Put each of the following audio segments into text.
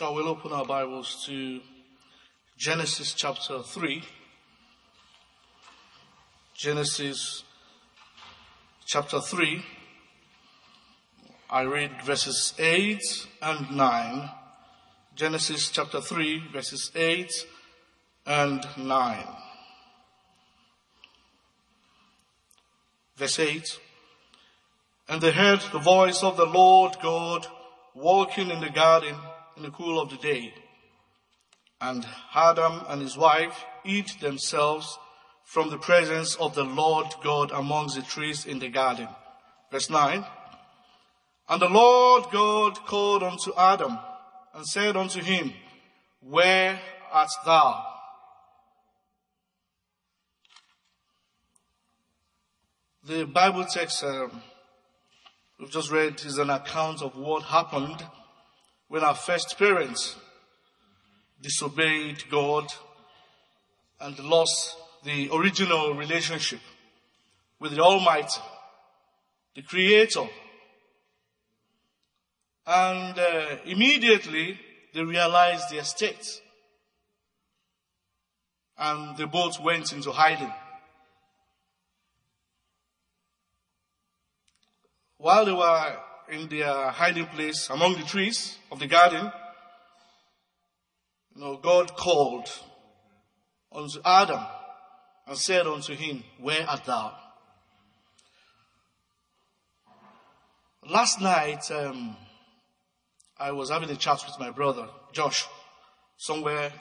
Shall we open our Bibles to Genesis chapter 3? Genesis chapter 3. I read verses 8 and 9. Genesis chapter 3, verses 8 and 9. Verse 8. And they heard the voice of the Lord God walking in the garden in the cool of the day. And Adam and his wife eat themselves from the presence of the Lord God amongst the trees in the garden. Verse 9. And the Lord God called unto Adam and said unto him, Where art thou? The Bible text um, we've just read is an account of what happened when our first parents disobeyed God and lost the original relationship with the Almighty, the Creator. And uh, immediately they realized their state. And they both went into hiding. While they were in their hiding place among the trees of the garden, you know, God called unto Adam and said unto him, Where art thou? Last night, um, I was having a chat with my brother, Josh, somewhere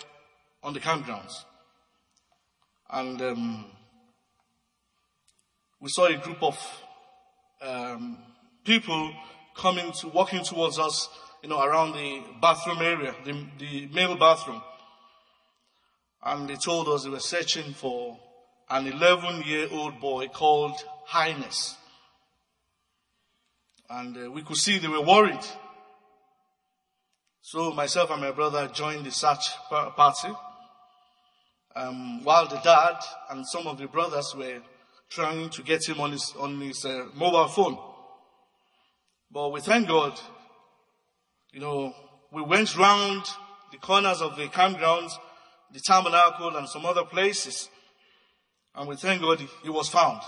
on the campgrounds. And um, we saw a group of um, people coming to, walking towards us, you know, around the bathroom area, the, the male bathroom. And they told us they were searching for an 11 year old boy called Highness. And uh, we could see they were worried. So myself and my brother joined the search party. Um, while the dad and some of the brothers were trying to get him on his, on his uh, mobile phone. But we thank God, you know, we went round the corners of the campgrounds, the tabernacle and some other places. And we thank God he was found.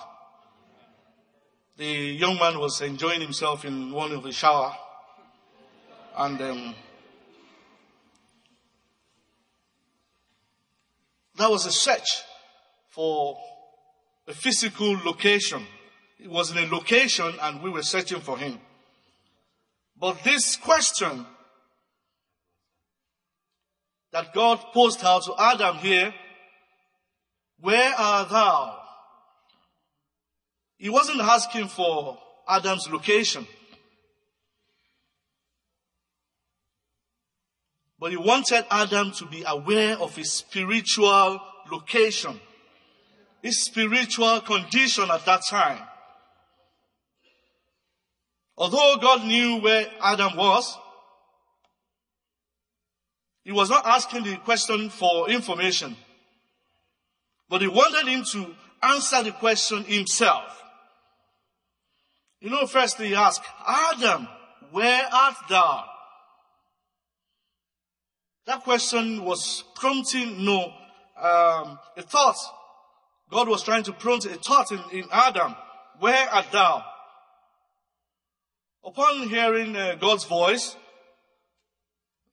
The young man was enjoying himself in one of the shower. And um, that was a search for a physical location. It was in a location and we were searching for him. But this question that God posed out to Adam here, where art thou? He wasn't asking for Adam's location. But he wanted Adam to be aware of his spiritual location, his spiritual condition at that time. Although God knew where Adam was, he was not asking the question for information, but he wanted him to answer the question himself. You know, first he asked, Adam, where art thou? That question was prompting, no, um, a thought. God was trying to prompt a thought in, in Adam. Where art thou? Upon hearing uh, God's voice,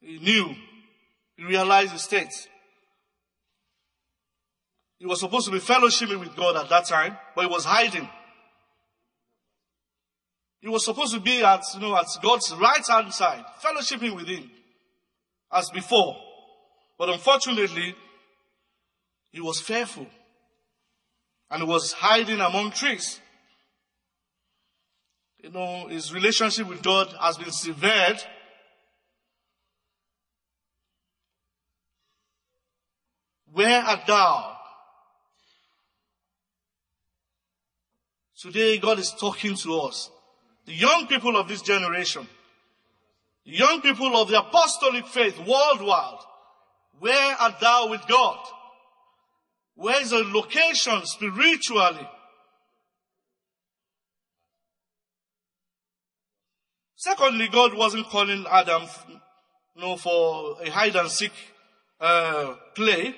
he knew, he realized the state. He was supposed to be fellowshipping with God at that time, but he was hiding. He was supposed to be at, you know, at God's right hand side, fellowshipping with him as before. But unfortunately, he was fearful and he was hiding among trees you know, his relationship with God has been severed. Where art thou? Today God is talking to us. The young people of this generation. The young people of the apostolic faith worldwide. Where art thou with God? Where is the location spiritually? Secondly, God wasn't calling Adam you know, for a hide and seek uh, play.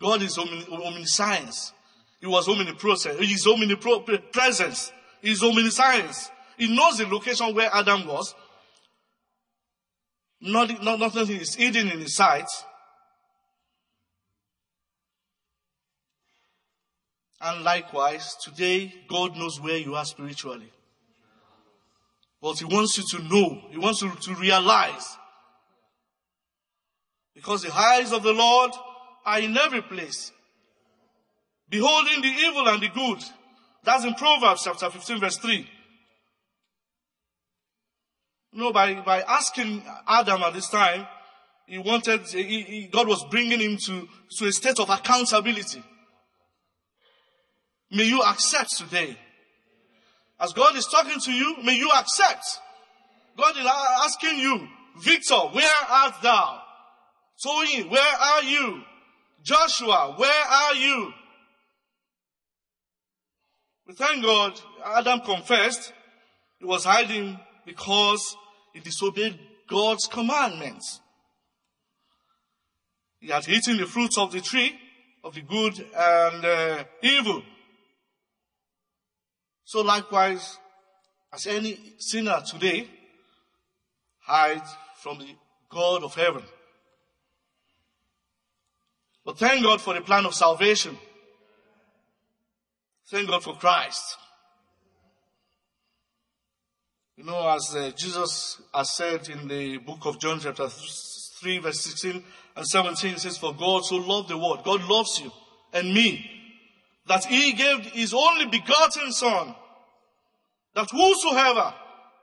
God is omniscience. He was omnipresent. He is omnipresence. He is omniscience. He knows the location where Adam was. Not, not, nothing is hidden in his sight. And likewise, today, God knows where you are spiritually. But He wants you to know, He wants you to realize. Because the eyes of the Lord are in every place, beholding the evil and the good. That's in Proverbs chapter 15 verse 3. You know, by, by asking Adam at this time, he wanted, he, he, God was bringing him to, to a state of accountability. May you accept today. As God is talking to you, may you accept. God is asking you, Victor, where art thou? Toyin, where are you? Joshua, where are you? We thank God, Adam confessed he was hiding because he disobeyed God's commandments. He had eaten the fruits of the tree of the good and uh, evil. So likewise, as any sinner today, hides from the God of heaven. But thank God for the plan of salvation. Thank God for Christ. You know, as uh, Jesus has said in the book of John chapter 3 verse 16 and 17, it says, For God so loved the world. God loves you and me that he gave his only begotten son that whosoever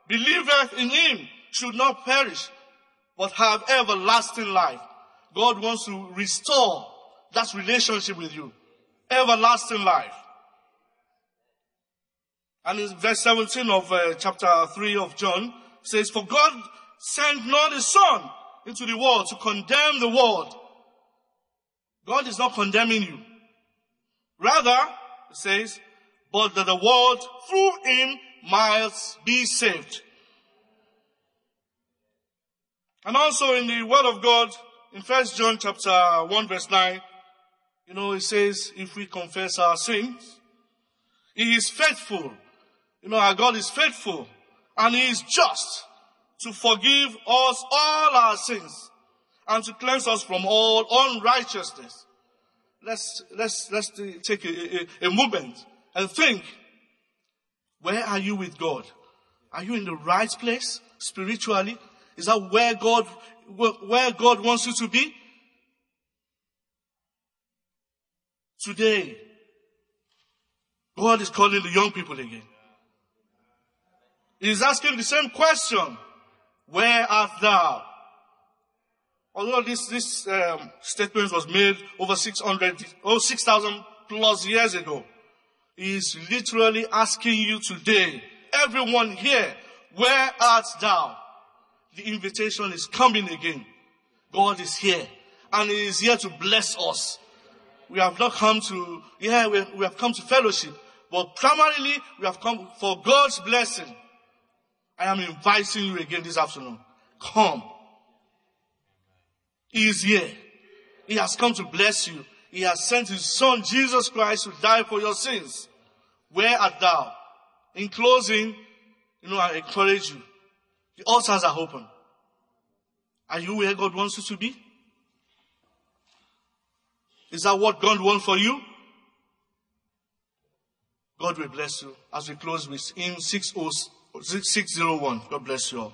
believeth in him should not perish, but have everlasting life. God wants to restore that relationship with you. Everlasting life. And in verse 17 of uh, chapter 3 of John says, For God sent not his son into the world to condemn the world. God is not condemning you. Rather, it says, but that the world through him might be saved. And also in the word of God, in First John chapter 1 verse 9, you know, it says, if we confess our sins, He is faithful. You know, our God is faithful and He is just to forgive us all our sins and to cleanse us from all unrighteousness. Let's, let's, let's take a, a, a moment and think, where are you with God? Are you in the right place spiritually? Is that where God, where God wants you to be? Today, God is calling the young people again. He's asking the same question. Where art thou? Although this, this um, statement was made over 600, oh, 6,000 plus years ago, is literally asking you today, everyone here, where art thou? The invitation is coming again. God is here and He is here to bless us. We have not come to, yeah, we, we have come to fellowship, but primarily we have come for God's blessing. I am inviting you again this afternoon. Come. He is here. He has come to bless you. He has sent his son Jesus Christ to die for your sins. Where art thou? In closing, you know, I encourage you. The altars are open. Are you where God wants you to be? Is that what God wants for you? God will bless you as we close with hymn 601. God bless you all.